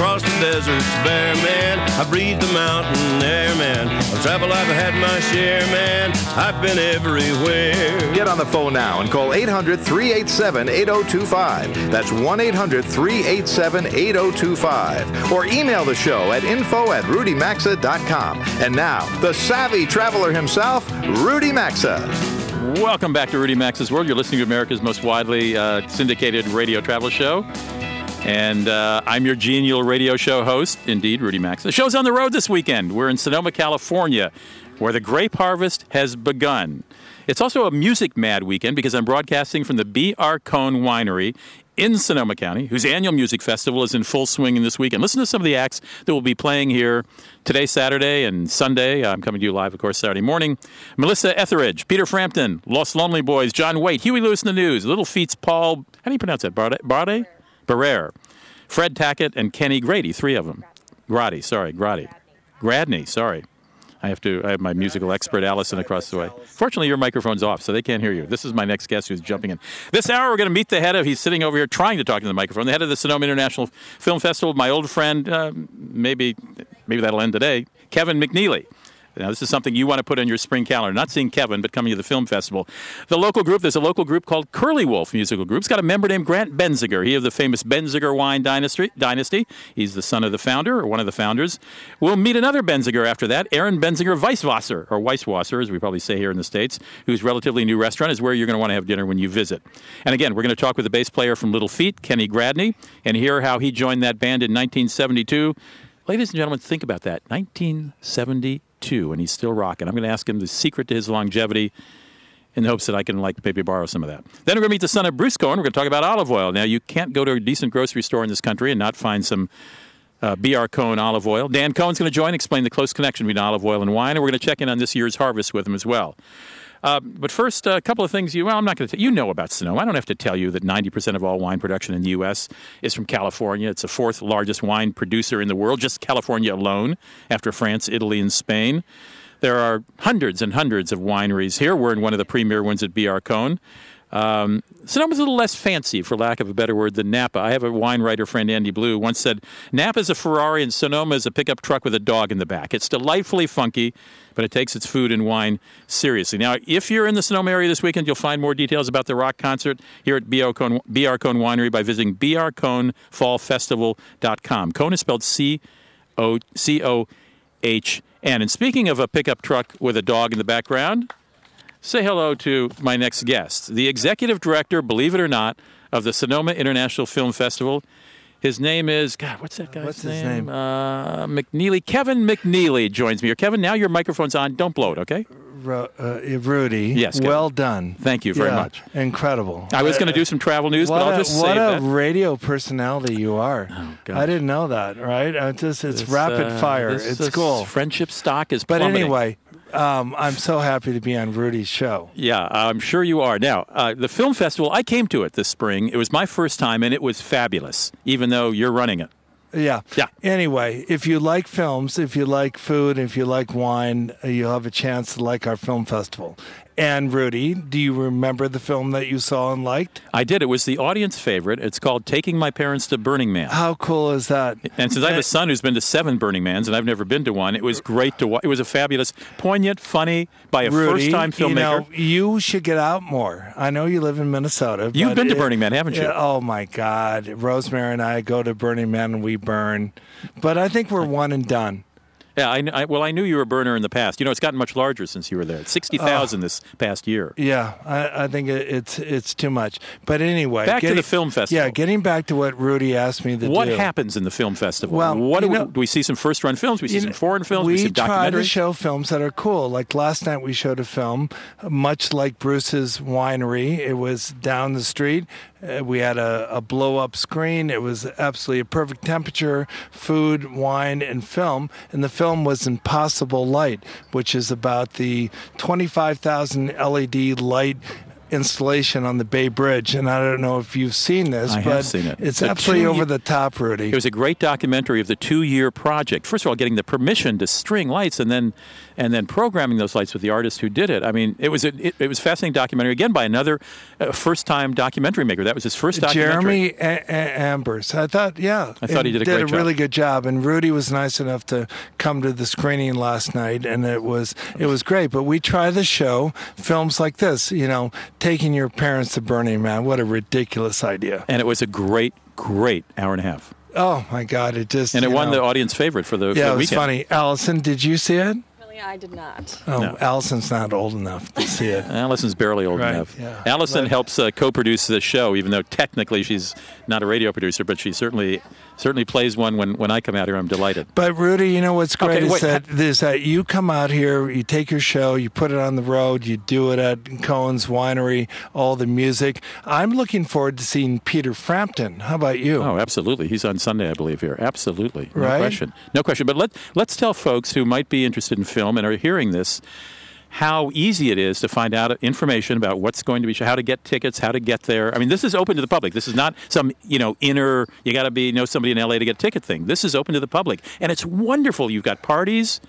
Across the deserts bare, man. I breathe the mountain air, man. I've I've had my share, man. I've been everywhere. Get on the phone now and call 800 387 8025. That's 1 800 387 8025. Or email the show at info at rudymaxa.com. And now, the savvy traveler himself, Rudy Maxa. Welcome back to Rudy Maxa's World. You're listening to America's most widely uh, syndicated radio travel show. And uh, I'm your genial radio show host, indeed, Rudy Maxa. The show's on the road this weekend. We're in Sonoma, California, where the grape harvest has begun. It's also a music mad weekend because I'm broadcasting from the B.R. Cohn Winery in Sonoma County, whose annual music festival is in full swing this weekend. Listen to some of the acts that will be playing here today, Saturday, and Sunday. I'm coming to you live, of course, Saturday morning. Melissa Etheridge, Peter Frampton, Los Lonely Boys, John Waite, Huey Lewis and the News, Little Feats, Paul, how do you pronounce that? Barde? Barde? Barrere. Fred Tackett, and Kenny Grady, three of them. Grady, sorry, Grady. Gradney, sorry. I have to. I have my musical expert Allison across the way. Fortunately, your microphone's off, so they can't hear you. This is my next guest who's jumping in. This hour, we're going to meet the head of. He's sitting over here trying to talk to the microphone. The head of the Sonoma International Film Festival, my old friend. Uh, maybe, maybe that'll end today. Kevin McNeely. Now, this is something you want to put on your spring calendar. Not seeing Kevin, but coming to the film festival. The local group, there's a local group called Curly Wolf Musical Group. It's got a member named Grant Benziger. He of the famous Benziger Wine Dynasty. Dynasty. He's the son of the founder, or one of the founders. We'll meet another Benziger after that, Erin Benziger Weisswasser, or Weisswasser, as we probably say here in the States, whose relatively new restaurant is where you're going to want to have dinner when you visit. And again, we're going to talk with the bass player from Little Feat, Kenny Gradney, and hear how he joined that band in 1972. Ladies and gentlemen, think about that. 1972, and he's still rocking. I'm going to ask him the secret to his longevity in the hopes that I can, like, maybe borrow some of that. Then we're going to meet the son of Bruce Cohn. We're going to talk about olive oil. Now, you can't go to a decent grocery store in this country and not find some uh, B.R. Cohn olive oil. Dan Cohn's going to join, and explain the close connection between olive oil and wine, and we're going to check in on this year's harvest with him as well. Uh, but first, a couple of things you, well, I'm not going to, you know about Sonoma. I don't have to tell you that 90% of all wine production in the U.S. is from California. It's the fourth largest wine producer in the world, just California alone, after France, Italy, and Spain. There are hundreds and hundreds of wineries here. We're in one of the premier ones at B.R. Cohn. Um, Sonoma's a little less fancy, for lack of a better word, than Napa. I have a wine writer friend, Andy Blue, once said Napa's a Ferrari and Sonoma is a pickup truck with a dog in the back. It's delightfully funky, but it takes its food and wine seriously. Now, if you're in the Sonoma area this weekend, you'll find more details about the rock concert here at BR Cohn, BR Cohn Winery by visiting brcohnfallfestival.com. Cohn is spelled C O C O H N. And speaking of a pickup truck with a dog in the background, say hello to my next guest, the executive director, believe it or not, of the Sonoma International Film Festival. His name is God. What's that guy's What's his name? name? Uh, McNeely. Kevin McNeely joins me here. Kevin, now your microphone's on. Don't blow it, okay? Ru- uh, Rudy. Yes, Kevin. Well done. Thank you very Yeah, much. Incredible. I was going to do some travel news, what but I'll just a, what a that. radio personality you are. Oh. I didn't know that, right? Just it's rapid uh, fire. It's cool. Friendship stock is But anyway, um, I'm so happy to be on Rudy's show. Yeah, I'm sure you are. Now, uh, the film festival, I came to it this spring. It was my first time, and it was fabulous, even though you're running it. Yeah. Yeah. Anyway, if you like films, if you like food, if you like wine, uh, you'll have a chance to like our film festival. And Rudy, do you remember the film that you saw and liked? I did. It was the audience favorite. It's called Taking My Parents to Burning Man. How cool is that? And since I have a son who's been to seven Burning Mans, and I've never been to one, it was great to watch. It was a fabulous, poignant, funny, by a Rudy, first-time filmmaker. You, know, you should get out more. I know you live in Minnesota. You've been to it- Burning Man, haven't you? Yeah, oh my God, Rosemary and I go to Burning Man and we burn, but I think we're one and done. Yeah, I, I, well, I knew you were a burner in the past. You know, it's gotten much larger since you were there. It's 60,000 this past year. Yeah, I, I think it, it's it's too much. But anyway, Back to the film festival. Yeah, getting back to what Rudy asked me to What do. happens in the film festival? Well, what do you we, know- do we see some first-run films? We see some foreign films. We, We see try to show films that are cool. Like last night, we showed a film, uh, much like Bruce's winery. It was down the street. Uh, we had a, a blow up screen. It was absolutely a perfect temperature, food, wine, and film. And the film was Impossible Light, which is about the 25,000 LED light installation on the Bay Bridge, and I don't know if you've seen this, I but have seen it. it's The absolutely over the top, Rudy. It was a great documentary of the two-year project. First of all, getting the permission to string lights, and then and then programming those lights with the artist who did it. I mean, it was a, it, it was a fascinating documentary again by another uh, first-time documentary maker. That was his first documentary. Jeremy a- a- Ambers. I thought, yeah, I thought he did a did great a job. really good job. And Rudy was nice enough to come to the screening last night, and it was it was great. But we try the show films like this, you know, taking your parents to Burning Man. What a ridiculous idea! and it was a great, great hour and a half. Oh my God, it just And it won know- the audience favorite for the, for Yeah, the it was weekend. funny. Allison, did you see it? Really, I did not. Oh, No. Allison's not old enough to see it. Allison's barely old Right, enough. yeah. Allison But- helps uh, co-produce the show, even though technically she's not a radio producer, but she certainly certainly plays one when, when I come out here. I'm delighted. But Rudy, you know what's great Okay, is wait, that is that you come out here, you take your show, you put it on the road, you do it at Cohn's Winery, all the music. I'm looking forward to seeing Peter Frampton. How about you? Oh, absolutely. He's on Sunday, I believe, here. Absolutely. No Right? question. No question. But let, let's tell folks who might be interested in film and are hearing this how easy it is to find out information about what's going to be, how to get tickets, how to get there. I mean, this is open to the public. This is not some, you know, inner, you got to be, know somebody in LA to get a ticket thing. This is open to the public. And it's wonderful. You've got parties,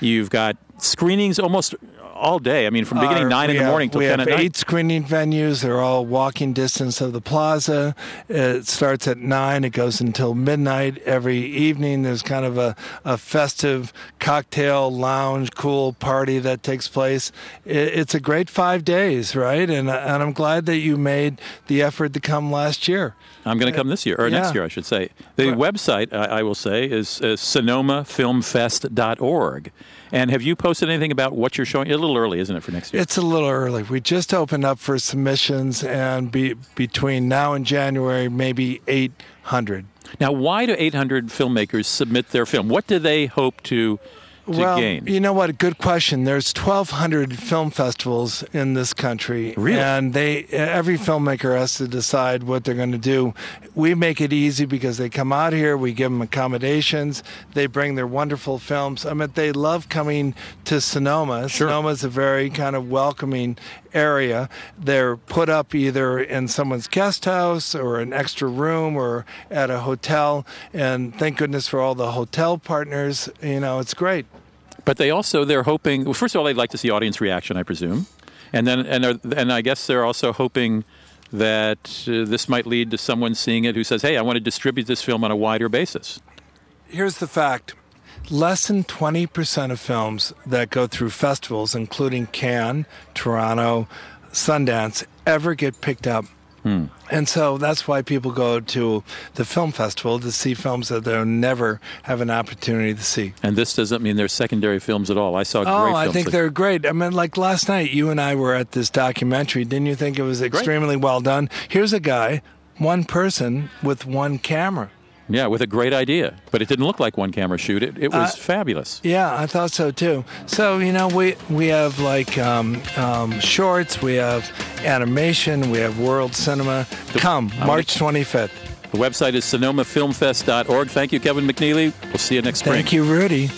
you've got screenings almost all day. I mean, from beginning Our- 9 in we the have- morning till we 10 have at night. eight screening venues. They're all walking distance of the plaza. It starts at nine. It goes until midnight every evening. There's kind of a, a festive cocktail lounge, cool party that takes place. It, it's a great five days, right? And and I'm glad that you made the effort to come last year. I'm going to come uh, this year, or next year, I should say. The website, I, I will say, is, is sonomafilmfest.org. And have you posted anything about what you're showing? A little early, isn't it, for next year? It's a little early. We just opened up for submissions, and be, between now and January, maybe 800. now, why do 800 filmmakers submit their film? What do they hope to, to well, gain? you know what? Good question. There's 1,200 film festivals in this country, Really? and they every filmmaker has to decide what they're going to do. We make it easy because they come out here. We give them accommodations. They bring their wonderful films. I mean, they love coming to Sonoma. Sure. Sonoma is a very kind of welcoming area. They're put up either in someone's guest house or an extra room or at a hotel. And thank goodness for all the hotel partners. You know, it's great. But they also they're hoping. Well, first of all, they'd like to see audience reaction, I presume, and then and and I guess they're also hoping that uh, this might lead to someone seeing it who says, "Hey, I want to distribute this film on a wider basis." Here's the fact less than 20% of films that go through festivals, including Cannes, Toronto, Sundance, ever get picked up. Hmm. And so that's why people go to the film festival to see films that they'll never have an opportunity to see. And this doesn't mean they're secondary films at all. I saw great Oh. I think like- they're great. I mean, like last night, you and I were at this documentary. Didn't you think it was extremely well done? Here's a guy, one person with one camera. Yeah, with a great idea, but it didn't look like one camera shoot. It, it was Uh, fabulous. Yeah, I thought so too. So you know, we we have like um, um, shorts, we have animation, we have world cinema. The, Come March 25th. The website is sonomafilmfest.org. Thank you, Kevin McNeely. We'll see you next spring. Thank you, Rudy.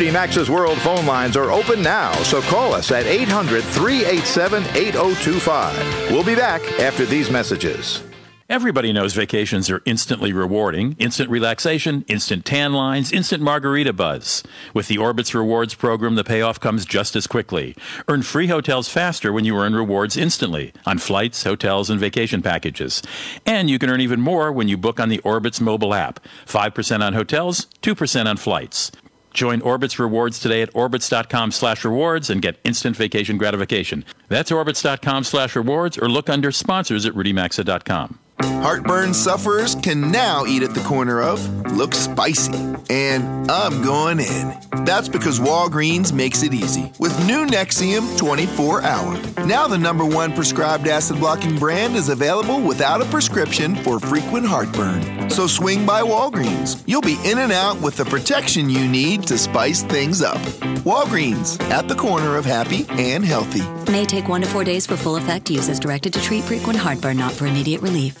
Rudy Maxa's World phone lines are open now, so call us at 800 387 8025. We'll be back after these messages. Everybody knows vacations are instantly rewarding. Instant relaxation, instant tan lines, instant margarita buzz. With the Orbitz Rewards program, the payoff comes just as quickly. Earn free hotels faster when you earn rewards instantly on flights, hotels, and vacation packages. And you can earn even more when you book on the Orbitz mobile app. 5% on hotels, 2% on flights. Join Orbitz Rewards today at orbitz.com slash rewards and get instant vacation gratification. That's orbitz.com slash rewards or look under sponsors at rudymaxa.com. Heartburn sufferers can now eat at the corner of Look spicy. And I'm going in. That's because Walgreens makes it easy with new Nexium 24 hour. Now, the number one prescribed acid blocking brand is available without a prescription for frequent heartburn. So swing by Walgreens. You'll be in and out with the protection you need to spice things up. Walgreens, at the corner of happy and healthy. May take one to four days for full effect. Use as directed to treat frequent heartburn, not for immediate relief.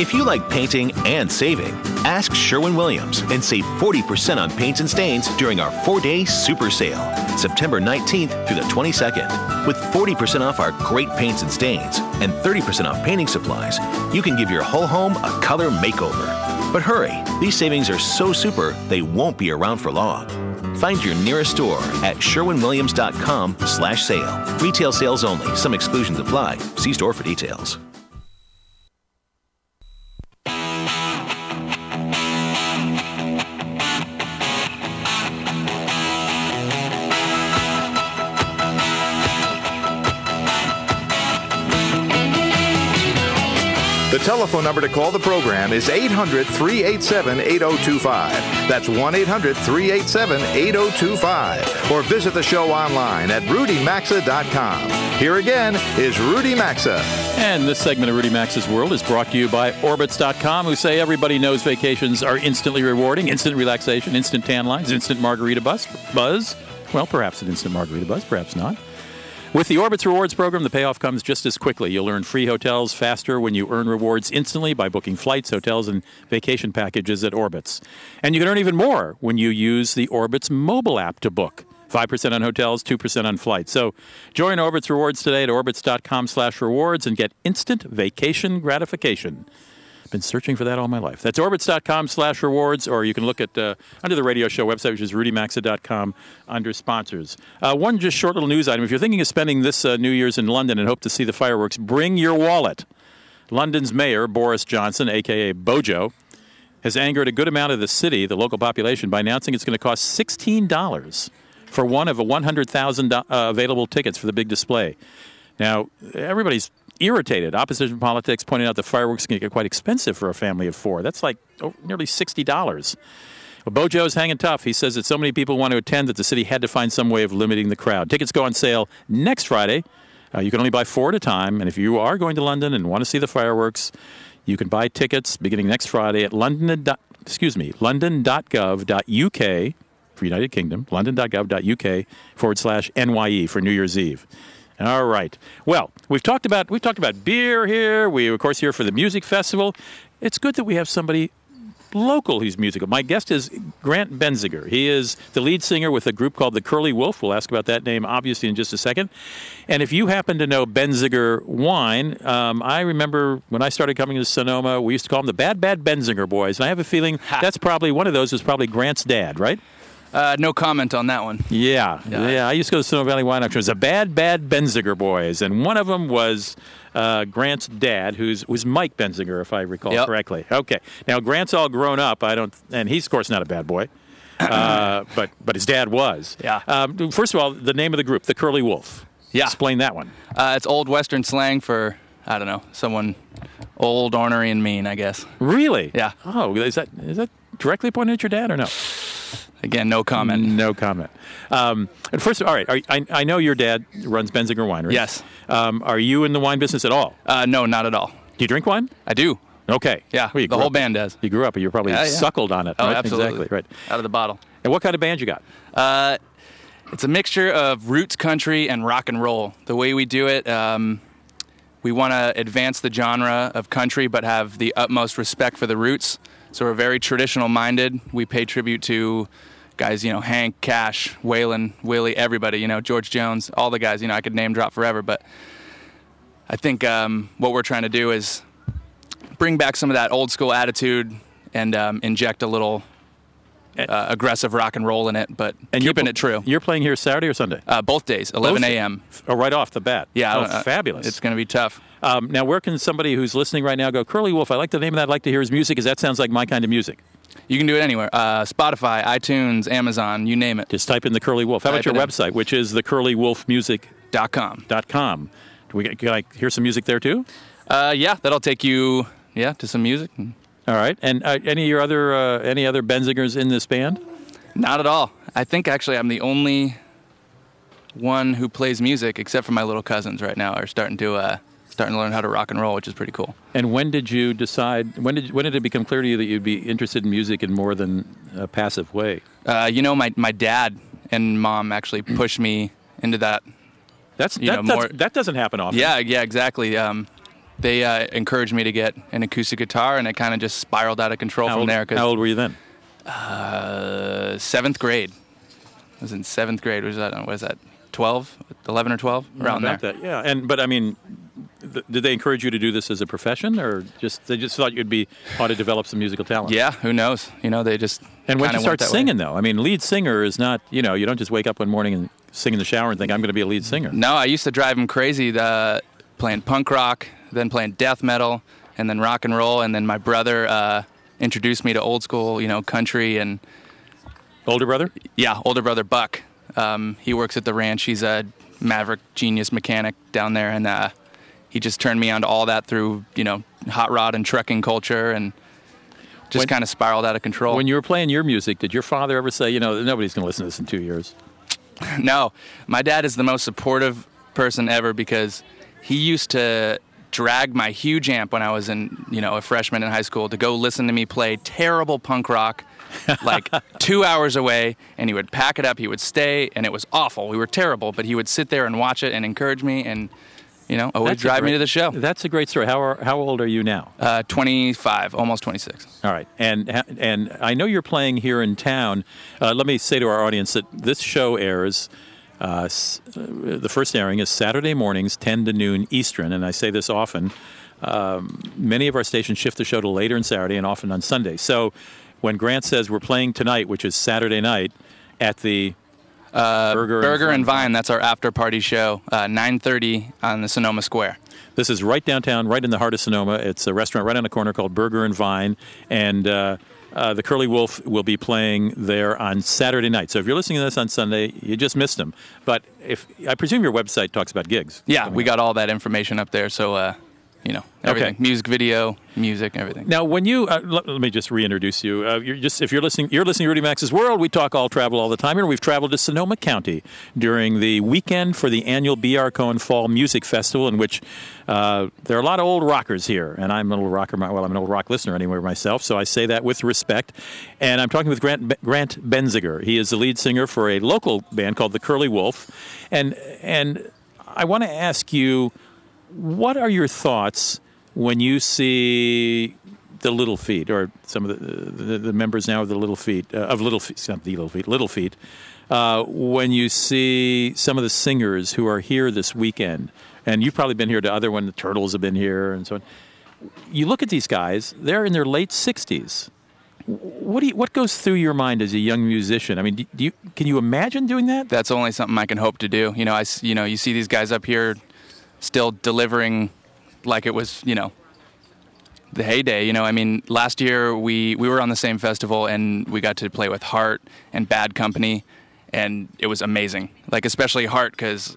If you like painting and saving, ask Sherwin Williams and save 40% on paints and stains during our four day super sale, September 19th through the 22nd. With 40% off our great paints and stains and 30% off painting supplies, you can give your whole home a color makeover. But hurry, these savings are so super they won't be around for long. Find your nearest store at sherwinwilliams.com slash sale. Retail sales only. Some exclusions apply. See store for details. Telephone number to call the program is 800 387 8025. That's 1 800 387 8025. Or visit the show online at rudymaxa.com. Here again is Rudy Maxa. And this segment of Rudy Maxa's World is brought to you by Orbitz.com, who say everybody knows vacations are instantly rewarding, instant relaxation, instant tan lines, instant margarita buzz. buzz. Well, perhaps an instant margarita buzz, perhaps not. With the Orbitz Rewards program, the payoff comes just as quickly. You'll earn free hotels faster when you earn rewards instantly by booking flights, hotels, and vacation packages at Orbitz. And you can earn even more when you use the Orbitz mobile app to book. 5% on hotels, 2% on flights. So join Orbitz Rewards today at orbitz.com slash rewards and get instant vacation gratification. Been searching for that all my life. That's orbitz.com slash rewards, or you can look at uh, under the radio show website, which is rudymaxa.com under sponsors. Uh, one just short little news item. If you're thinking of spending this uh, New Year's in London and hope to see the fireworks, bring your wallet. London's mayor, Boris Johnson, a.k.a. Bojo, has angered a good amount of the city, the local population, by announcing it's going to cost $16 for one of a 100,000 uh, available tickets for the big display. Now, everybody's irritated. Opposition politics pointing out the fireworks can get quite expensive for a family of four. That's like oh, nearly $60. Well, Bojo's hanging tough. He says that so many people want to attend that the city had to find some way of limiting the crowd. Tickets go on sale next Friday. Uh, you can only buy four at a time. And if you are going to London and want to see the fireworks, you can buy tickets beginning next Friday at London. Excuse me, london.gov.uk for United Kingdom, london.gov.uk forward slash NYE for New Year's Eve. All right. Well, we've talked about we've talked about beer here. We of course here for the music festival. It's good that we have somebody local who's musical. My guest is Grant Benziger. He is the lead singer with a group called the Curly Wolf. We'll ask about that name obviously in just a second. And if you happen to know Benziger wine, um, I remember when I started coming to Sonoma, we used to call them the Bad Bad Benziger Boys. And I have a feeling that's probably one of those was probably Grant's dad, right? Uh, no comment on that one. Yeah, yeah, yeah. I used to go to Sonoma Valley Wine Auction. It was a bad, bad Benziger boys, and one of them was uh, Grant's dad, who's was Mike Benziger, if I recall Yep. correctly. Okay, now Grant's all grown up. I don't, and he's of course not a bad boy, uh, but but his dad was. Yeah. Um, first of all, the name of the group, the Curly Wolf. Yeah. Explain that one. Uh, it's old Western slang for I don't know someone old, ornery, and mean. I guess. Really? Yeah. Oh, is that is that directly pointed at your dad or no? Again, no comment. No comment. Um, and first, all right. Are, I, I know your dad runs Benziger Winery. Yes. Um, are you in the wine business at all? Uh, no, not at all. Do you drink wine? I do. Okay. Yeah, Well, the whole up- band does. You grew up, and you're probably Yeah, yeah. suckled on it. Oh, right? absolutely. Exactly. Right. Out of the bottle. And what kind of band you got? Uh, it's a mixture of roots country and rock and roll. The way we do it, um, we want to advance the genre of country, but have the utmost respect for the roots. So we're very traditional minded. We pay tribute to guys, you know, Hank, Cash, Waylon, Willie, everybody, you know, George Jones, all the guys. You know, I could name drop forever, but I think um, what we're trying to do is bring back some of that old school attitude and um, inject a little uh, aggressive rock and roll in it, but And keeping it true. You're playing here Saturday or Sunday? Uh, both days, 11 a.m. Oh, right off the bat. Yeah, Oh, uh, fabulous. It's going to be tough. Um, now, where can somebody who's listening right now go? Curly Wolf. I like the name of that. I'd like to hear his music, because that sounds like my kind of music. You can do it anywhere. Uh, Spotify, iTunes, Amazon, you name it. Just type in the Curly Wolf. How about your it in. website, which is thecurlywolfmusic.com? Dot com. Do we, can I hear some music there too? Uh, yeah, that'll take you yeah to some music. All right. And uh, any of your other uh, any other Benzingers in this band? Not at all. I think actually I'm the only one who plays music, except for my little cousins. Right now are starting to uh, starting to learn how to rock and roll, which is pretty cool. And when did you decide? When did when did it become clear to you that you'd be interested in music in more than a passive way? Uh, you know, my my dad and mom actually pushed me into that. That's you that, know, more- that doesn't happen often. Yeah, yeah, exactly. Um, they uh, encouraged me to get an acoustic guitar, and it kind of just spiraled out of control How from old, there. how old were you then? Uh, seventh grade. I was in seventh grade. Was that? What is that? 12, 11 or twelve, around there. That, yeah. And but I mean, th- did they encourage you to do this as a profession, or just they just thought you'd be ought to develop some musical talent? Yeah, who knows? You know, they just And when you start that way. singing, though, I mean, lead singer is not you know you don't just wake up one morning and sing in the shower and think I'm going to be a lead singer. No, I used to drive him crazy. The playing punk rock, then playing death metal, and then rock and roll, and then my brother uh, introduced me to old school, you know, country and older brother. Yeah, older brother Buck. Um, he works at the ranch. He's a maverick genius mechanic down there, and uh, he just turned me on to all that through you know hot rod and trucking culture, and just kind of spiraled out of control. When you were playing your music, did your father ever say, you know, nobody's going to listen to this in two years? no, my dad is the most supportive person ever because he used to drag my huge amp when I was in, you know, a freshman in high school to go listen to me play terrible punk rock like 2 hours away and he would pack it up, he would stay and it was awful. We were terrible, but he would sit there and watch it and encourage me and you know, always That's a drive me to the show. That's a great story. How are, how old are you now? Uh, 25, almost 26. All right, and and I know you're playing here in town. Uh, let me say to our audience that this show airs. Uh, uh, the first airing is Saturday mornings, 10 to noon Eastern, and I say this often. Um, many of our stations shift the show to later on Saturday and often on Sunday. So when Grant says we're playing tonight, which is Saturday night, at the Uh, Burger Burger, and and Vine, that's our after party show, uh, 9:30 on the Sonoma Square. This is right downtown, right in the heart of Sonoma. It's a restaurant right on the corner called Burger and Vine, and uh, uh, the Curly Wolf will be playing there on Saturday night. So if you're listening to this on Sunday, you just missed them. But if I presume your website talks about gigs. Yeah, we got all that information up there. So, uh, you know, everything, Okay. music video, music, everything. Now, when you uh, let, let me just reintroduce you. Uh, you're just if you're listening, you're listening to Rudy Maxa's World. We talk all travel all the time here. We've traveled to Sonoma County during the weekend for the annual B.R. Cohn Fall Music Festival, in which uh, there are a lot of old rockers here, and I'm an old rocker. Well, I'm an old rock listener anyway myself, so I say that with respect. And I'm talking with Grant Grant Benziger. He is the lead singer for a local band called the Curly Wolf, and and I want to ask you. What are your thoughts when you see the Little Feat, or some of the the, the members now of the Little Feat uh, of Little Feat, not the Little Feat, Little Feat? Uh, when you see some of the singers who are here this weekend, and you've probably been here to other when the Turtles have been here and so on. You look at these guys; they're in their late sixties. What do you, what goes through your mind as a young musician? I mean, do you can you imagine doing that? That's only something I can hope to do. You know, I, you know, you see these guys up here still delivering like it was, you know, the heyday. You know, I mean, last year we we were on the same festival and we got to play with Heart and Bad Company, and it was amazing. Like especially Heart because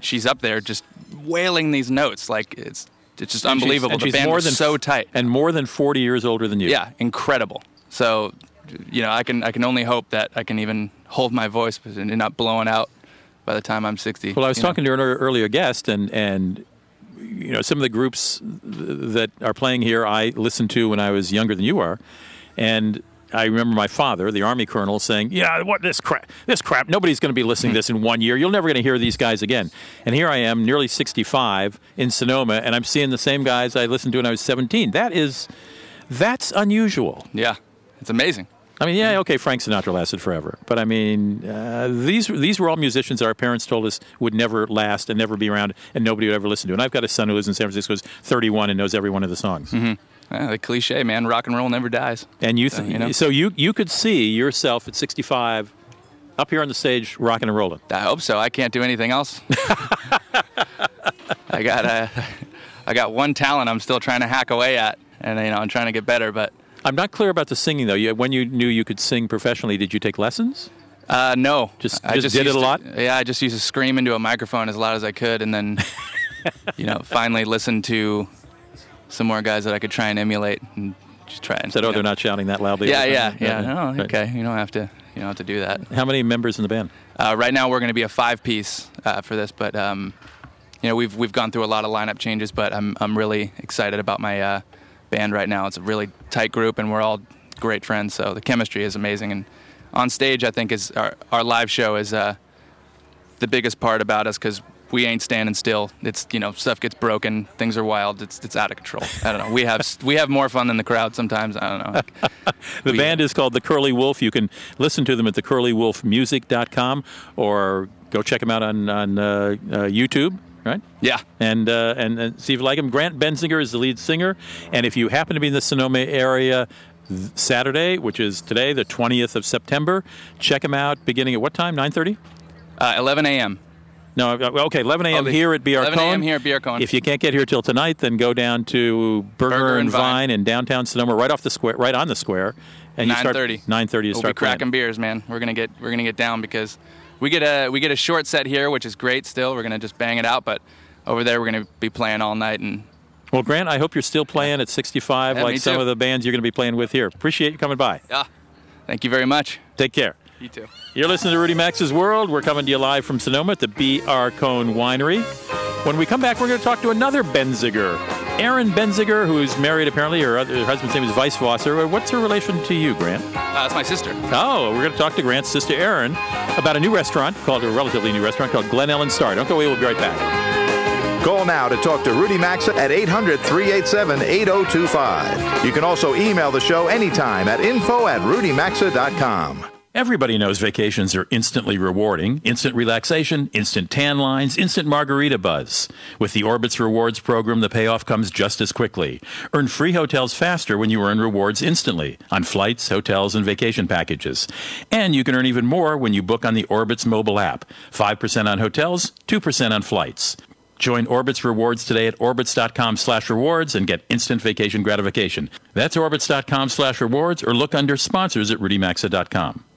she's up there just wailing these notes like it's it's just And unbelievable. and the she's band more than- so tight and more than forty years older than you. Yeah, incredible. So, you know, I can I can only hope that I can even hold my voice and not blowing out by the time I'm 60. Well, I was you know? talking to an earlier guest, and and you know some of the groups that are playing here I listened to when I was younger than you are, and I remember my father, the army colonel, saying, "Yeah, what this crap? This crap. Nobody's going to be listening to this in one year. You're never going to hear these guys again." And here I am, nearly 65 in Sonoma, and I'm seeing the same guys I listened to when I was 17. That is, that's unusual. Yeah, it's amazing. I mean, yeah, okay, Frank Sinatra lasted forever, but I mean, uh, these these were all musicians that our parents told us would never last and never be around, and nobody would ever listen to. And I've got a son who lives in San Francisco, who's 31 and knows every one of the songs. hmm Yeah, the cliche, man. Rock and roll never dies. And you, So, you know? so you you could see yourself at 65 up here on the stage, rocking and rolling. I hope so. I can't do anything else. I got uh, I got one talent I'm still trying to hack away at, and you know I'm trying to get better. But I'm not clear about the singing though. You, when you knew you could sing professionally, did you take lessons? uh, no, Just- I just did it a to- lot? yeah, I just used to scream into a microphone as loud as I could, and then you know finally listen to some more guys that I could try and emulate and just try and. Said, oh, you they're not shouting that loudly. Yeah, yeah, yeah. Oh, Right. okay. You don't have to. You don't have to do that. How many members in the band? Uh, right now, we're going to be a five-piece uh, for this, but um, you know, we've we've gone through a lot of lineup changes. But I'm I'm really excited about my uh, band right now. It's a really tight group, and we're all great friends. So the chemistry is amazing. And on stage, I think is our our live show is uh, the biggest part about us because we ain't standing still. It's you know stuff gets broken, things are wild. It's it's out of control. I don't know. We have we have more fun than the crowd sometimes. I don't know. The We- band is called The Curly Wolf. You can listen to them at thecurlywolfmusic.com or go check them out on, on uh, uh, YouTube, right? Yeah. And, uh, and and see if you like them. Grant Benzinger is the lead singer, and if you happen to be in the Sonoma area Saturday, which is today, the 20th of September, check him out. Beginning at what time? 9:30? Uh, 11 a.m. No, uh, okay, 11 a.m. Oh, here at BR 11 a.m. Here at BR Cohn. If you can't get here till tonight, then go down to Burger, Burger and Vine. Vine. in downtown Sonoma, right off the square, right on the square. And you start 9:30. 9:30 to We'll start be cracking playing. beers, man. We're gonna get we're gonna get down because we get a we get a short set here, which is great. Still, we're gonna just bang it out. But over there, we're gonna be playing all night and Well, Grant, I hope you're still playing at 65 Yeah, like some of the bands you're going to be playing with here. Appreciate you coming by. ah, thank you very much. Take care. You too. You're listening to Rudy Maxa's World. We're coming to you live from Sonoma at the BR Cohn Winery. When we come back, we're going to talk to another Benziger, Erin Benziger, who's married apparently. Her, other, her husband's name is Weisswasser. What's her relation to you, Grant? Uh, that's my sister. Oh, we're going to talk to Grant's sister Erin about a new restaurant called a relatively new restaurant called Glen Ellen Star. Don't go away. We'll be right back. Call now to talk to Rudy Maxa at 800 387 8025. You can also email the show anytime at info at rudymaxa.com. Everybody knows vacations are instantly rewarding. Instant relaxation, instant tan lines, instant margarita buzz. With the Orbitz Rewards program, the payoff comes just as quickly. Earn free hotels faster when you earn rewards instantly on flights, hotels, and vacation packages. And you can earn even more when you book on the Orbitz mobile app. 5% on hotels, 2% on flights. Join Orbitz Rewards today at orbitz.com slash rewards and get instant vacation gratification. That's orbitz.com slash rewards or look under sponsors at rudymaxa.com.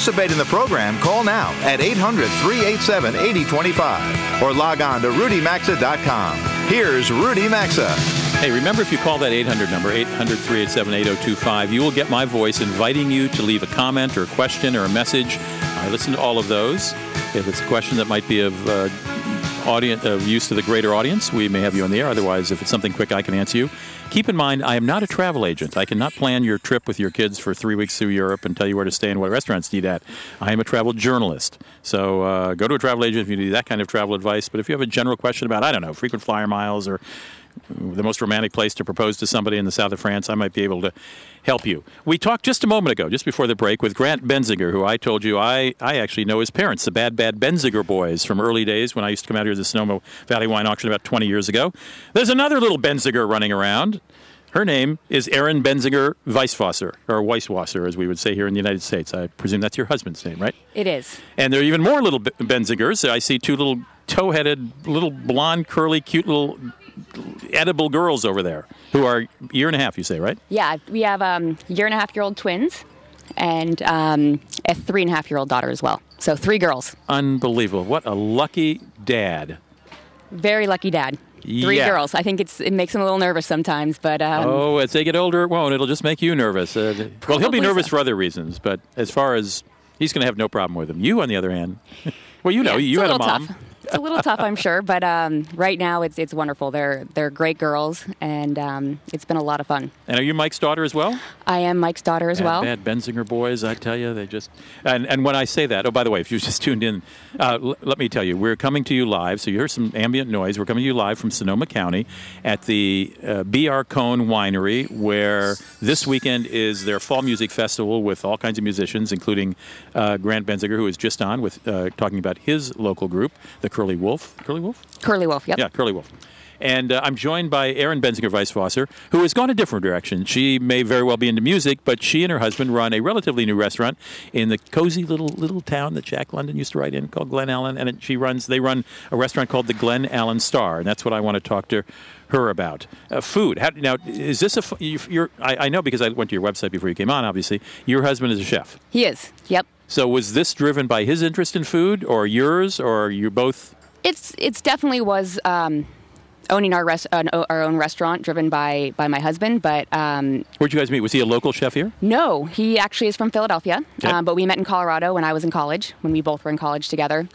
participate in the program, call now at 800 387 8025 or log on to rudymaxa.com. Here's Rudy Maxa. Hey, remember if you call that 800 number, 800 387 8025, you will get my voice inviting you to leave a comment or a question or a message. I listen to all of those. If it's a question that might be of uh, audience, of use to the greater audience, we may have you on the air. Otherwise, if it's something quick, I can answer you. Keep in mind, I am not a travel agent. I cannot plan your trip with your kids for three weeks through Europe and tell you where to stay and what restaurants to eat at. I am a travel journalist. So uh, go to a travel agent if you need that kind of travel advice. But if you have a general question about, I don't know, frequent flyer miles or the most romantic place to propose to somebody in the south of France, I might be able to help you. We talked just a moment ago, just before the break, with Grant Benziger, who I told you I, I actually know his parents, the Bad Bad Benziger boys from early days when I used to come out here to the Sonoma Valley Wine Auction about 20 years ago. There's another little Benziger running around. Her name is Erin Benziger Weisswasser, or Weisswasser, as we would say here in the United States. I presume that's your husband's name, right? It is. And there are even more little B- Benzigers. I see two little toe-headed, little blonde, curly, cute little edible girls over there who are year and a half, you say, right? Yeah, we have um, year and a half year old twins and um, a three and a half year old daughter as well. So three girls. Unbelievable. What a lucky dad. Very lucky dad. Three Yeah. girls. I think it's it makes him a little nervous sometimes, but um, oh, as they get older, it won't. It'll just make you nervous. Uh, well, he'll be nervous so. for other reasons, but as far as he's going to have no problem with them. You, on the other hand, well, you know, Yeah, you had a a mom. tough. It's a little tough, I'm sure, but um, right now it's it's wonderful. They're they're great girls, and um, it's been a lot of fun. And are you Mike's daughter as well? I am Mike's daughter as Bad, well. Bad Benzinger boys, I tell you, they just. And, and when I say that, oh, by the way, if you just tuned in, uh, l- let me tell you, we're coming to you live. So you hear some ambient noise. We're coming to you live from Sonoma County at the uh, B.R. Cohn Winery, where this weekend is their fall music festival with all kinds of musicians, including uh, Grant Benzinger, who is just on with uh, talking about his local group, the Curly Wolf. Curly Wolf? Curly Wolf, yep. Yeah, Curly Wolf. And uh, I'm joined by Erin Benzinger Weisswasser, who has gone a different direction. She may very well be into music, but she and her husband run a relatively new restaurant in the cozy little little town that Jack London used to write in called Glen Ellen. And it, she runs they run a restaurant called the Glen Ellen Star, and that's what I want to talk to her about. Uh, food. How, now, is this a? You're, I, I know because I went to your website before you came on. Obviously, your husband is a chef. He is. Yep. So was this driven by his interest in food, or yours, or you both? It's it's definitely was um, owning our rest, uh, our own restaurant, driven by by my husband. But um, Where'd you guys meet? Was he a local chef here? no, he actually is from Philadelphia. Okay. Um, but we met in Colorado when I was in college, when we both were in college together,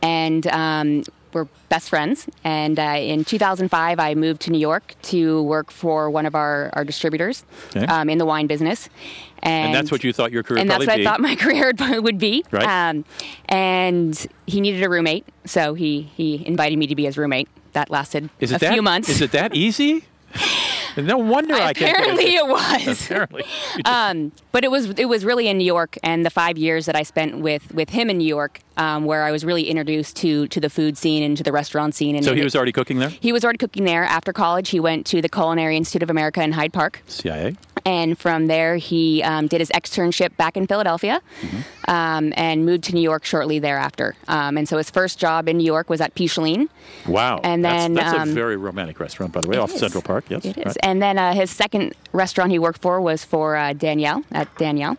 and um, we're best friends. And uh, in 2005, I moved to New York to work for one of our our distributors Okay. um, in the wine business. And, And that's what you thought your career and that's what I thought my career would be. Right. Um, and he needed a roommate, so he he invited me to be his roommate. That lasted Is a that, few months. Is it that easy? no wonder I can't. Apparently it was. Apparently. um, but it was it was really in New York, and the five years that I spent with with him in New York, um, where I was really introduced to to the food scene and to the restaurant scene. And So he it- was already cooking there? he was already cooking there. After college, he went to the Culinary Institute of America in Hyde Park. CIA. And from there, he um, did his externship back in Philadelphia Mm-hmm. um, and moved to New York shortly thereafter. Um, and so his first job in New York was at Picholine. Wow. And then, that's, a um, very romantic restaurant, by the way, off is. Central Park. Yes. It is. right. And then uh, his second restaurant he worked for was for uh, Daniel at Daniel.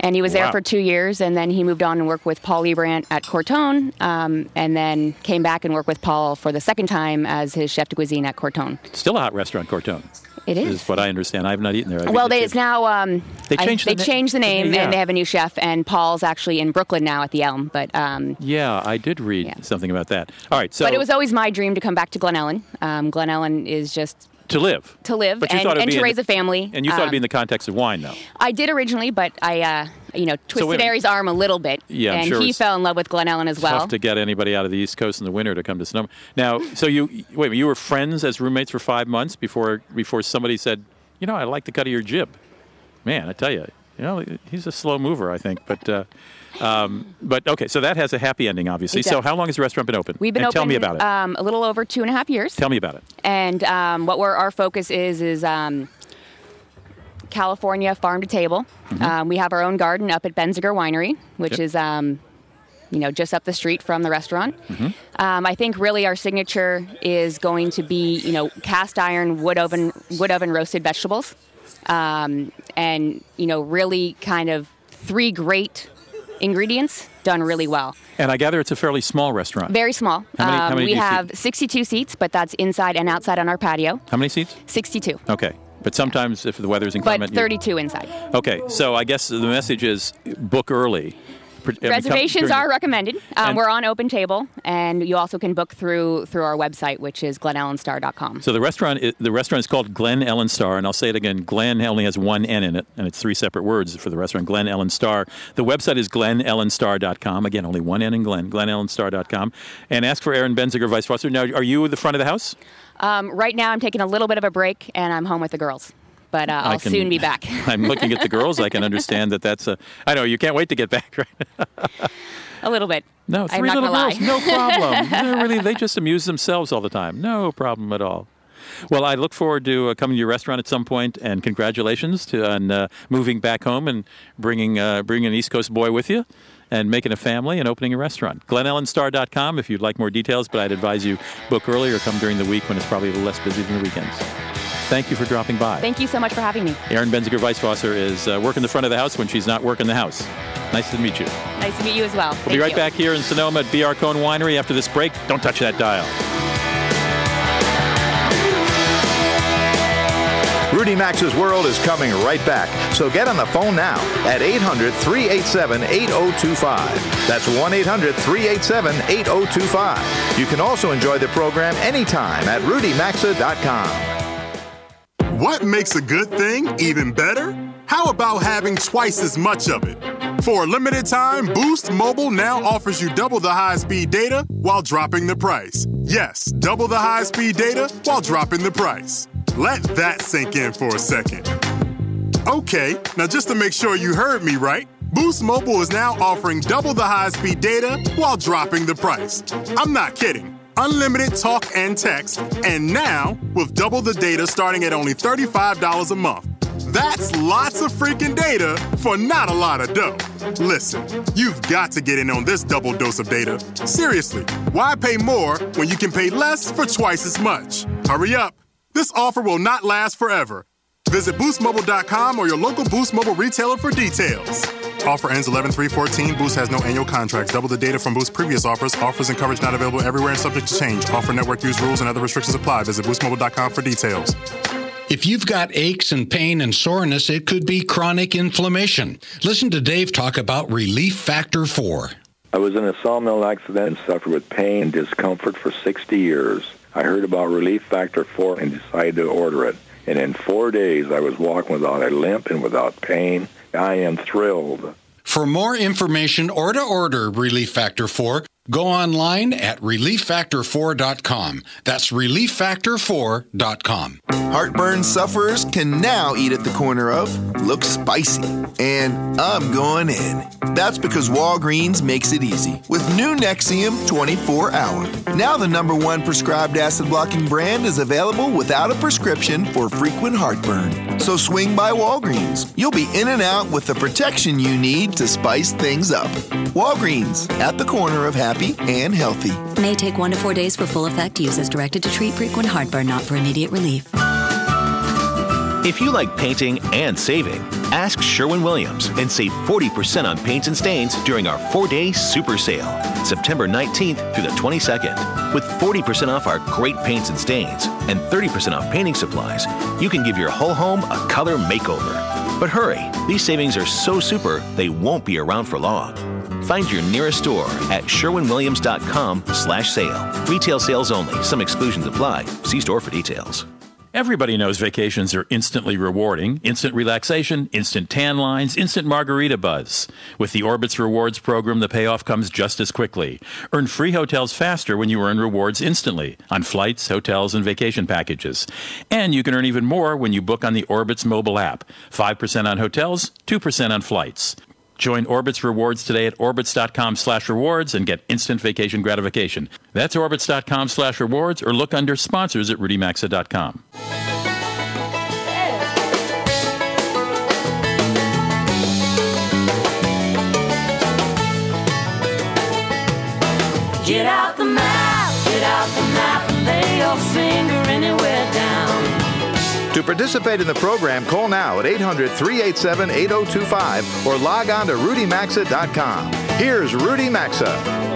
And he was there Wow. for two years, and then he moved on and worked with Paul Liebrandt at Corton, um, and then came back and worked with Paul for the second time as his chef de cuisine at Corton. Still a hot restaurant, Corton. It is. Is what I understand. I have not eaten there. I've well, they, it's now um, They I- changed the they na- changed the name, yeah. and they have a new chef. And Paul's actually in Brooklyn now at the Elm, but um, Yeah, I did read something about that. All right. So but it was always my dream to come back to Glen Ellen. Um, Glen Ellen is just to live. to live But and, and to in raise a family. And you thought it'd Um, be in the context of wine, though. I did originally, but I, uh, you know, twisted. Ari's arm a little bit. Yeah, and sure he fell in love with Glen Ellen as well. Tough to get anybody out of the East Coast in the winter to come to Sonoma. Now, so you wait. a minute, You were friends as roommates for five months before before somebody said, you know, I like the cut of your jib. Man, I tell you, you know, he's a slow mover, I think. But uh, um, but okay, so that has a happy ending, obviously. So how long has the restaurant been open? We've been and open Tell me about it. Um, a little over two and a half years. tell me about it. And um, what we're, our focus is is um, California farm to table. Mm-hmm. Um, we have our own garden up at Benziger Winery, which Yep. is um, you know just up the street from the restaurant. Mm-hmm. Um, I think really our signature is going to be you know cast iron wood oven wood oven roasted vegetables, um, and you know really kind of three great ingredients done really well. And I gather it's a fairly small restaurant. Very small. How many- how Um, many we have 62 seats, but that's inside and outside on our patio. How many seats? 62, Okay, but sometimes if the weather's but inclement, you- 32 inside. Okay, so I guess the message is book early. Reservations are recommended. Um, we're on Open Table, and you also can book through through our website, which is glenellenstar.com. So the restaurant, i- the restaurant is called Glen Ellen Star, and I'll say it again. Glen only has one N in it, and it's three separate words for the restaurant. Glen Ellen Star. The website is glenellenstar.com. Again, only one N in Glen. Glenellenstar.com, and ask for Erin Benziger, Weisswasser. Now, are you at the front of the house? Um, right now, I'm taking a little bit of a break, and I'm home with the girls. But uh, I'll can- soon be back. I'm looking at the girls. I can understand that that's a. I know you can't wait to get back, right? a little bit. No, three little girls, lie. no problem. They're really, they just amuse themselves all the time. No problem at all. Well, I look forward to uh, coming to your restaurant at some point, and congratulations to on uh, moving back home and bringing uh, bringing an East Coast boy with you, and making a family and opening a restaurant. GlenEllenstar.com if you'd like more details, but I'd advise you book early or come during the week when it's probably a little less busy than the weekends. Thank you for dropping by. Thank you so much for having me. Erin Benziger Weisswasser is uh, working the front of the house when she's not working the house. Nice to meet you. Nice to meet you as well. We'll be right back here in Sonoma at BR Cohn Winery after this break. Don't touch that dial. Rudy Maxa's World is coming right back, so get on the phone now at 800 387 8025. That's 1 800 387 8025. You can also enjoy the program anytime at rudymaxa.com. What makes a good thing even better? How about having twice as much of it? For a limited time, Boost Mobile now offers you double the high speed data while dropping the price. Yes, double the high speed data while dropping the price. Let that sink in for a second. Okay, now just to make sure you heard me right, Boost Mobile is now offering double the high speed data while dropping the price. I'm not kidding. Unlimited talk and text, and now with double the data starting at only $35 a month. That's lots of freaking data for not a lot of dough. Listen, you've got to get in on this double dose of data. Seriously, why pay more when you can pay less for twice as much? Hurry up. This offer will not last forever. Visit boostmobile.com or your local Boost Mobile retailer for details. Offer ends 11 3 14. Boost has no annual contracts. Double the data from Boost previous offers. Offers and coverage not available everywhere and subject to change. Offer network use rules and other restrictions apply. Visit boostmobile.com for details. If you've got aches and pain and soreness, it could be chronic inflammation. Listen to Dave talk about Relief Factor 4. I was in a sawmill accident and suffered with pain and discomfort for 60 years. I heard about Relief Factor 4 and decided to order it. And in four days, I was walking without a limp and without pain. I am thrilled. For more information or to order Relief Factor 4, go online at relieffactor4.com. That's relieffactor4.com. Heartburn sufferers can now eat at the corner of look spicy and I'm going in. That's because Walgreens makes it easy with new Nexium 24 hour. Now the number one prescribed acid blocking brand is available without a prescription for frequent heartburn. So swing by Walgreens. You'll be in and out with the protection you need to spice things up. Walgreens at the corner of happy and healthy. May take one to four days for full effect. Use as directed to treat frequent heartburn, not for immediate relief. If you like painting and saving, ask Sherwin Williams and save 40% on paints and stains during our four day super sale, September 19th through the 22nd. With 40% off our great paints and stains and 30% off painting supplies, you can give your whole home a color makeover. But hurry, these savings are so super they won't be around for long. Find your nearest store at sherwinwilliams.com slash sale. Retail sales only. Some exclusions apply. See store for details. Everybody knows vacations are instantly rewarding. Instant relaxation, instant tan lines, instant margarita buzz. With the Orbitz Rewards program, the payoff comes just as quickly. Earn free hotels faster when you earn rewards instantly on flights, hotels, and vacation packages. And you can earn even more when you book on the Orbitz mobile app. 5% on hotels, 2% on flights. Join Orbitz Rewards today at orbitz.com slash rewards and get instant vacation gratification. That's orbitz.com slash rewards or look under sponsors at rudymaxa.com. Get out the map, get out the map, and lay your finger participate in the program, call now at 800 387 8025 or log on to rudymaxa.com. Here's Rudy Maxa.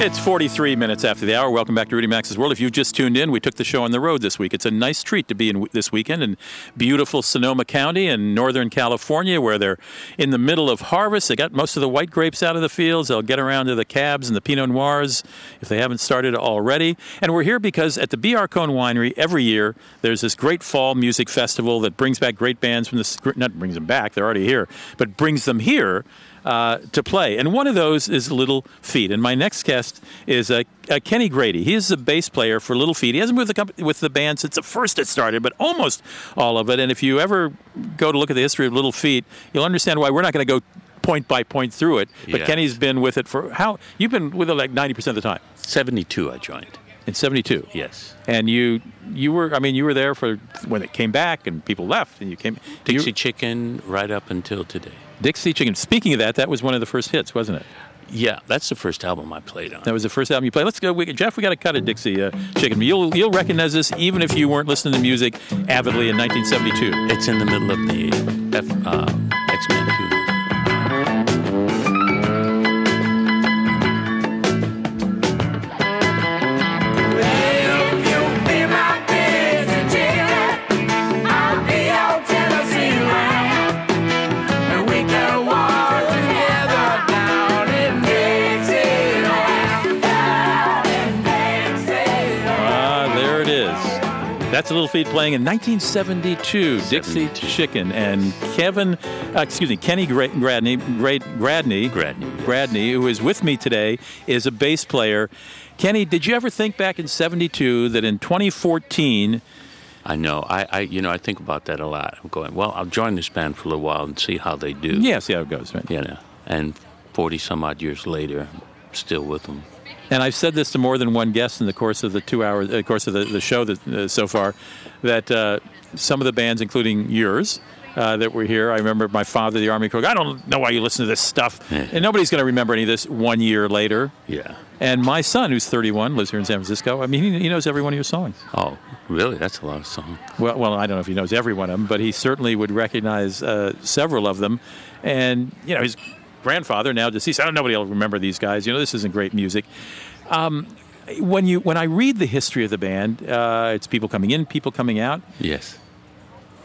It's 43 minutes after the hour. Welcome back to Rudy Maxa's World. If you've just tuned in, we took the show on the road this week. It's a nice treat to be in this weekend in beautiful Sonoma County in Northern California, where they're in the middle of harvest. They got most of the white grapes out of the fields. They'll get around to the cabs and the Pinot Noirs if they haven't started already. And we're here because at the B.R. Cohn Winery every year there's this great fall music festival that brings back great bands from the not brings them back, they're already here, but brings them here uh, to play. And one of those is Little Feat. And my next guest is uh, uh, Kenny Grady. He is the bass player for Little Feat. He hasn't been with the, company, with the band since the first it started, but almost all of it. And if you ever go to look at the history of Little Feat, you'll understand why we're not going to go point by point through it. But Yeah. Kenny's been with it for how? You've been with it like 90% of the time. 72 I joined. In 72. Yes. And you you were I mean you were there for when it came back and people left and you came Dixie Chicken right up until today. Dixie Chicken. Speaking of that, that was one of the first hits, wasn't it? Yeah, that's the first album I played on. That was the first album you played. Let's go, we, Jeff. We got to cut a Dixie uh, Chicken. You'll you'll recognize this even if you weren't listening to music avidly in 1972. It's in the middle of the F, uh, That's a Little Feat playing in 1972, Dixie Chicken. And Kevin, uh, excuse me, Kenny Gra- Gradney, Gra- Gradney, Gradney, Gradney, who is with me today, is a bass player. Kenny, did you ever think back in 72 that in 2014, I know. I, I, you know, I think about that a lot. I'm going, well, I'll join this band for a little while and see how they do. yeah, see how it goes, right? You know, and 40 some odd years later, I'm still with them. And I've said this to more than one guest in the course of the two hours, uh, course of the, the show that, uh, so far, that uh, some of the bands, including yours, uh, that were here. I remember my father, the Army Corps. I don't know why you listen to this stuff, and nobody's going to remember any of this one year later. Yeah. And my son, who's 31, lives here in San Francisco. I mean, he, he knows every one of your songs. Oh, really? That's a lot of songs. Well, well, I don't know if he knows every one of them, but he certainly would recognize uh, several of them. And you know, his grandfather, now deceased. I don't. Know Nobody will remember these guys. You know, this isn't great music. Um, when you when I read the history of the band, uh, it's people coming in, people coming out. Yes.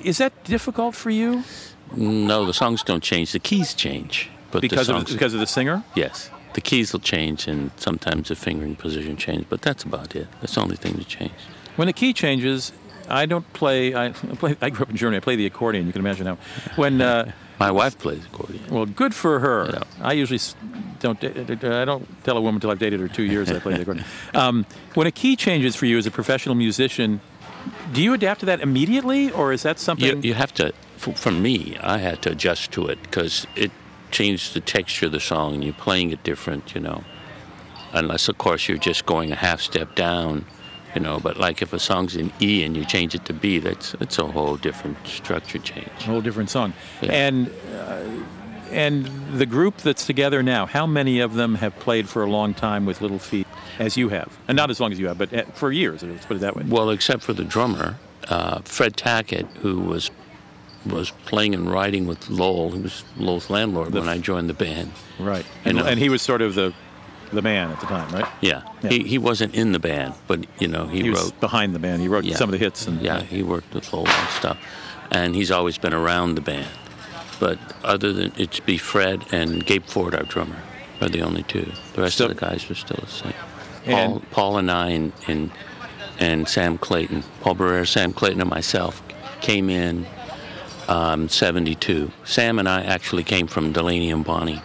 Is that difficult for you? No, the songs don't change. The keys change. But Because the of- songs, because of the singer? Yes. The keys will change, and sometimes the fingering position change, but that's about it. That's the only thing that changes. When the key changes, I don't play. I play. I grew up in Germany. I play the accordion. You can imagine how. When uh, my wife plays accordion. Well, good for her. I usually don't. I don't tell a woman until I've dated her two years. I play the accordion. Um, when a key changes for you as a professional musician, do you adapt to that immediately, or is that You, something? you have to, for, for me, I had to adjust to it because it changed the texture of the song and you're playing it different, you know. Unless, of course, you're just going a half step down, you know. But like if a song's in E and you change it to B, that's it's a whole different structure change. a whole different song. And uh, and the group that's together now, how many of them have played for a long time with Little Feat, as you have, and not as long as you have, but uh, for years. Let's put it that way. Well, except for the drummer, uh, Fred Tackett, who was was playing and writing with Lowell, who was Lowell's landlord when I joined the band. Right. And, know. and he was sort of the the man at the time, right? Yeah. Yeah. He, he wasn't in the band, but you know he, He was wrote behind the band. He wrote Yeah. some of the hits. And yeah, he worked with Lowell and stuff, and he's always been around the band. But other than it's be Fred and Gabe Ford, our drummer, are the only two. The rest of the guys are still the same. Paul, And- Paul and I and, and and Sam Clayton, Paul Barrere, Sam Clayton, and myself came in um, '72. Sam and I actually came from Delaney and Bonnie.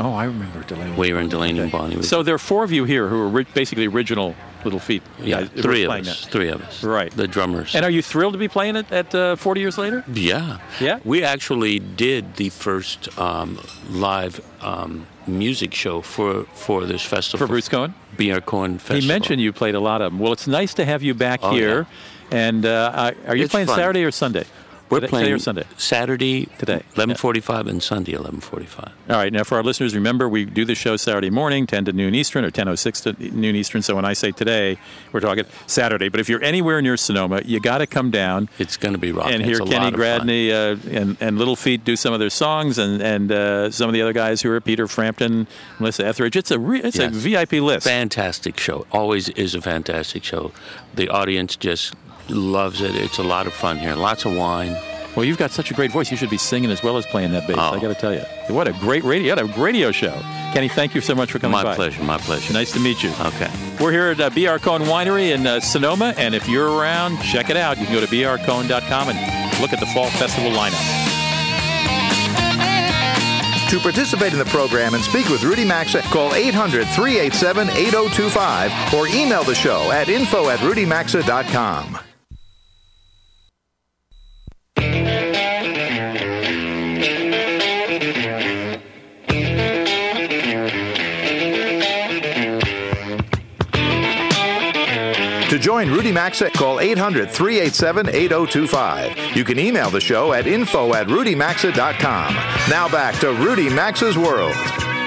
Oh, I remember Delaney. We were in Delaney and Bonnie. We- So there are four of you here who are ri- basically original Little Feat. yeah, guys three of us. that. Three of us. Right. The drummers. And are you thrilled to be playing it at uh, 40 years later? Yeah. Yeah? We actually did the first um, live um, music show for, for this festival. For Bruce Cohn? B.R. Cohn Festival. He mentioned you played a lot of them. Well, it's nice to have you back Oh, here. And uh, are you It's playing fun. Saturday or Sunday? We're Today- playing today or Sunday. Saturday Today. 11:45 and Sunday 11:45. All right. Now, for our listeners, remember we do the show Saturday morning, 10 to noon Eastern, or 10:06 to noon Eastern. So when I say today, we're talking Saturday. But if you're anywhere near Sonoma, you got to come down. It's going to be rocking. and hear Kenny lot of fun. Gradney uh, and, and Little Feat do some of their songs, and and uh, some of the other guys who are Peter Frampton, Melissa Etheridge. It's a re- it's Yes. a VIP list. Fantastic show. Always is a fantastic show. The audience just loves it. It's a lot of fun here. Lots of wine. Well, you've got such a great voice. You should be singing as well as playing that bass. Oh. I got to tell you, what a great radio! What a radio show, Kenny. Thank you so much for coming My by. pleasure. My pleasure. Nice to meet you. Okay. We're here at uh, BR Cohn Winery in uh, Sonoma, and if you're around, check it out. You can go to brcohn.com and look at the fall festival lineup. To participate in the program and speak with Rudy Maxa, call 800 387 8025 or email the show at info at rudymaxa.com. join Rudy Maxa, call 800 387 8025. You can email the show at info at rudymaxa.com. Now back to Rudy Maxa's World.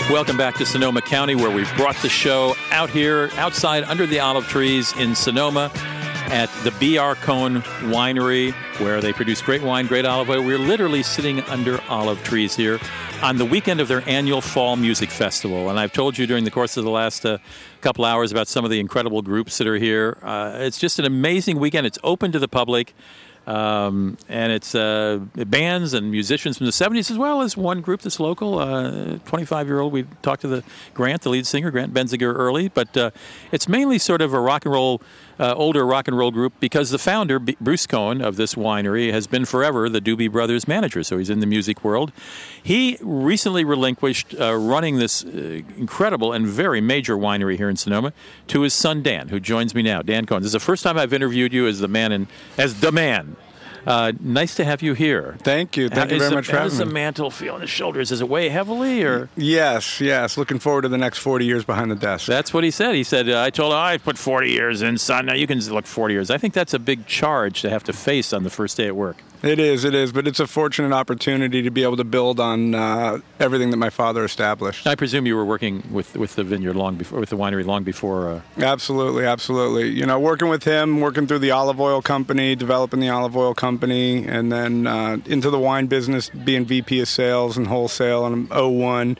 Welcome back to Sonoma County, where we've brought the show out here, outside under the olive trees in Sonoma at the B.R. Cohn Winery, where they produce great wine, great olive oil. We're literally sitting under olive trees here on the weekend of their annual Fall Music Festival. And I've told you during the course of the last uh, couple hours about some of the incredible groups that are here. Uh, it's just an amazing weekend. It's open to the public. Um, and it's uh, bands and musicians from the 70s as well as one group that's local, 25 year old. We talked to the Grant, the lead singer, Grant Benziger, early, but uh, it's mainly sort of a rock and roll uh, older rock and roll group because the founder, B- Bruce Cohn, of this winery has been forever the Doobie Brothers manager, so he's in the music world. He recently relinquished uh, running this uh, incredible and very major winery here in Sonoma to his son Dan, who joins me now. Dan Cohn. This is the first time I've interviewed you as the man in, as the man. Uh, nice to have you here. Thank you. Thank How- you very the- much for How does the mantle feel on his shoulders? Is it weigh heavily, or Yes, yes. Looking forward to the next 40 years behind the desk. That's what he said. He said, uh, I told him, I put 40 years in, son. Now you can look 40 years. I think that's a big charge to have to face on the first day at work. It is, it is, but it's a fortunate opportunity to be able to build on uh, everything that my father established. I presume you were working with, with the vineyard long before, with the winery long before. Uh, Absolutely, absolutely. You know, working with him, working through the olive oil company, developing the olive oil company, and then uh, into the wine business, being VP of sales and wholesale in 01,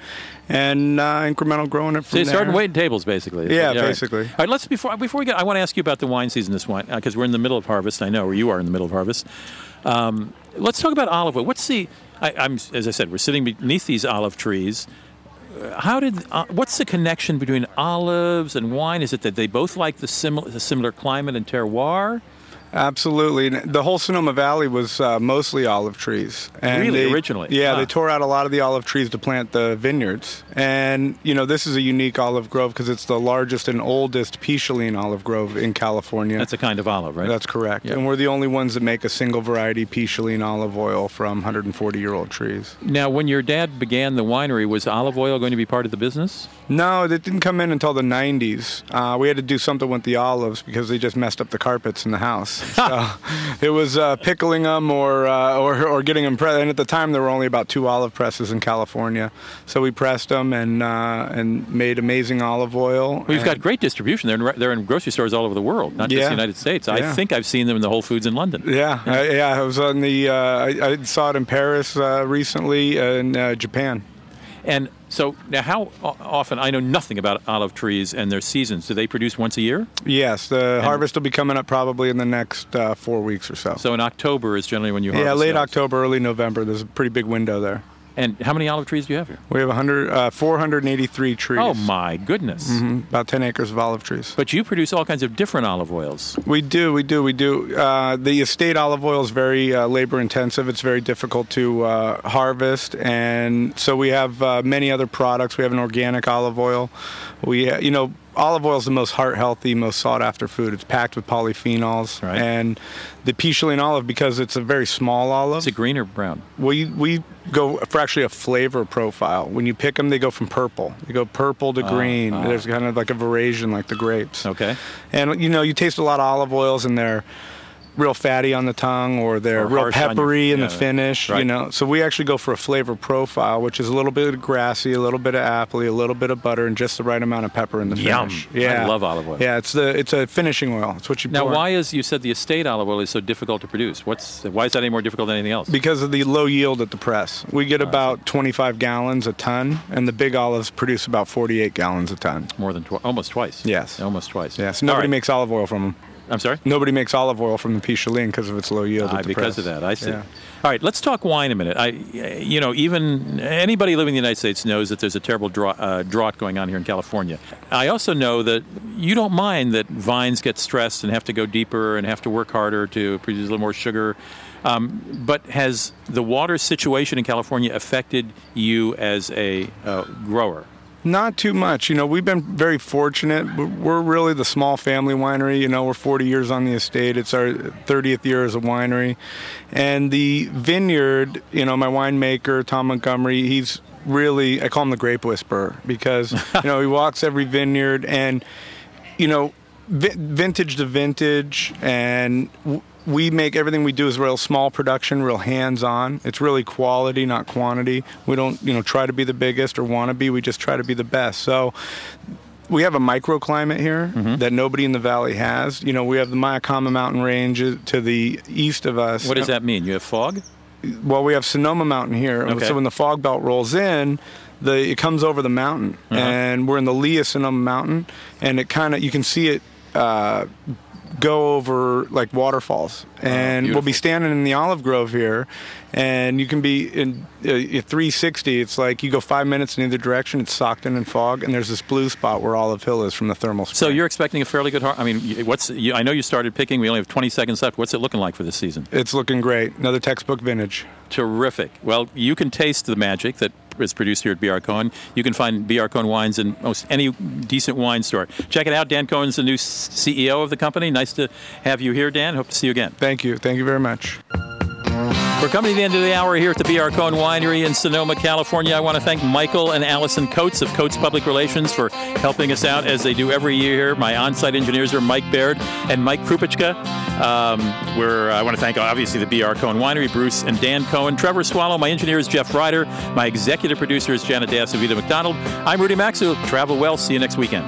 and uh, incremental growing it so from you there. started waiting tables, basically. Yeah, all right. basically. All right, let's before before we get. I want to ask you about the wine season this wine because we're in the middle of harvest. I know, or you are in the middle of harvest. Um, let's talk about olive oil. What's the? I, I'm as I said, we're sitting beneath these olive trees. How did? Uh, what's the connection between olives and wine? Is it that they both like the similar the similar climate and terroir? Absolutely. The whole Sonoma Valley was uh, mostly olive trees. Really? they- Originally? Yeah, Huh. they tore out a lot of the olive trees to plant the vineyards. And, you know, this is a unique olive grove because it's the largest and oldest Picholine olive grove in California. That's a kind of olive, right? That's correct. Yeah. And we're the only ones that make a single variety Picholine olive oil from 140 year old trees. Now, when your dad began the winery, was olive oil going to be part of the business? No, it didn't come in until the 90s. Uh, we had to do something with the olives because they just messed up the carpets in the house. So it was uh, pickling them or, uh, or or getting them pressed. And at the time, there were only about two olive presses in California, so we pressed them and uh, and made amazing olive oil. We've got great distribution. They're in, they're in grocery stores all over the world, not just the United States. I Yeah. think I've seen them in the Whole Foods in London. Yeah, I, yeah. I was on the. Uh, I, I saw it in Paris uh, recently, and uh, Japan. And so now, how often? I know nothing about olive trees and their seasons. Do they produce once a year? Yes, the harvest will be coming up probably in the next uh, four weeks or so. So in October is generally when you harvest. yeah, late those. October, early November. There's a pretty big window there. And how many olive trees do you have here? We have 100, uh, 483 trees. Oh my goodness! hmm About 10 acres of olive trees. But you produce all kinds of different olive oils. We do, we do, we do. Uh, the estate olive oil is very uh, labor intensive. It's very difficult to uh, harvest, and so we have uh, many other products. We have an organic olive oil. We, uh, you know, olive oil is the most heart healthy, most sought after food. It's packed with polyphenols, Right. and the Picholine olive because it's a very small olive. Is it green or brown? We we go for actually a flavor profile. When you pick them, they go from purple. They go purple to Ah, green. ah. There's kind of like a variation, like the grapes. Okay. And you know, you taste a lot of olive oils, and they're real fatty on the tongue, or they're Or real harsh on your- peppery in yeah, the finish. right. You know, so we actually go for a flavor profile, which is a little bit of grassy, a little bit of appley, a little bit of butter, and just the right amount of pepper in the Yum. finish. I Yeah, love olive oil. Yeah, it's the it's a finishing oil. It's what you Now, pour. why is you said the estate olive oil is so difficult to produce? What's why is that any more difficult than anything else? Because of the low yield at the press. We get about 25 gallons a ton, and the big olives produce about 48 gallons a ton. More than twi- almost twice. Yes. Almost twice. Yes. Nobody All right. makes olive oil from them. I'm sorry. Nobody makes olive oil from the Picholine because of its low yield Ah, because press. of that, I see. Yeah. All right, let's talk wine a minute. I, you know, even anybody living in the United States knows that there's a terrible drought, uh, drought going on here in California. I also know that you don't mind that vines get stressed and have to go deeper and have to work harder to produce a little more sugar. Um, but has the water situation in California affected you as a uh, grower? Not too much. You know, we've been very fortunate. We're- We're really the small family winery. You know, we're 40 years on the estate. It's our 30th year as a winery. And the vineyard, you know, my winemaker, Tom Montgomery, he's really, I call him the grape whisperer because, you know, he walks every vineyard and, you know, vintage to vintage and we make everything we do is real small production real hands-on it's really quality not quantity we don't you know try to be the biggest or want to be we just try to be the best so we have a microclimate here Mm-hmm. that nobody in the valley has you know we have the Mayakama mountain range to the east of us What does that mean? You have fog? well, we have Sonoma Mountain here. Okay. So when the fog belt rolls in, the it comes over the mountain, Uh-huh. and we're in the lee of Sonoma Mountain, and it kind of you can see it. Uh, go over like waterfalls, and we'll be standing in the olive grove here, and you can be in uh, 360. It's like you go five minutes in either direction. It's socked in in fog, and there's this blue spot where Olive Hill is from the thermal. So you're expecting a fairly good. Har- I mean, what's? You, I know you started picking. We only have 20 seconds left. What's it looking like for this season? It's looking great. Another textbook vintage. Terrific. Well, you can taste the magic that is produced here at BR Cohn. You can find BR Cohn wines in most any decent wine store. Check it out. Dan Cohn's the new CEO of the company. Nice to have you here, Dan. Hope to see you again. Thank you. Thank you very much. We're coming to the end of the hour here at the BR Cohn Winery in Sonoma, California. I want to thank Michael and Allison Coates of Coates Public Relations for helping us out as they do every year. My on-site engineers are Mike Baird and Mike Krupichka. Um, we're, I want to thank obviously the BR Cohn Winery, Bruce and Dan Cohn, Trevor Swallow. My engineer is Jeff Ryder. My executive producer is Janet Davsavita McDonald. I'm Rudy Maxa. Travel well. See you next weekend.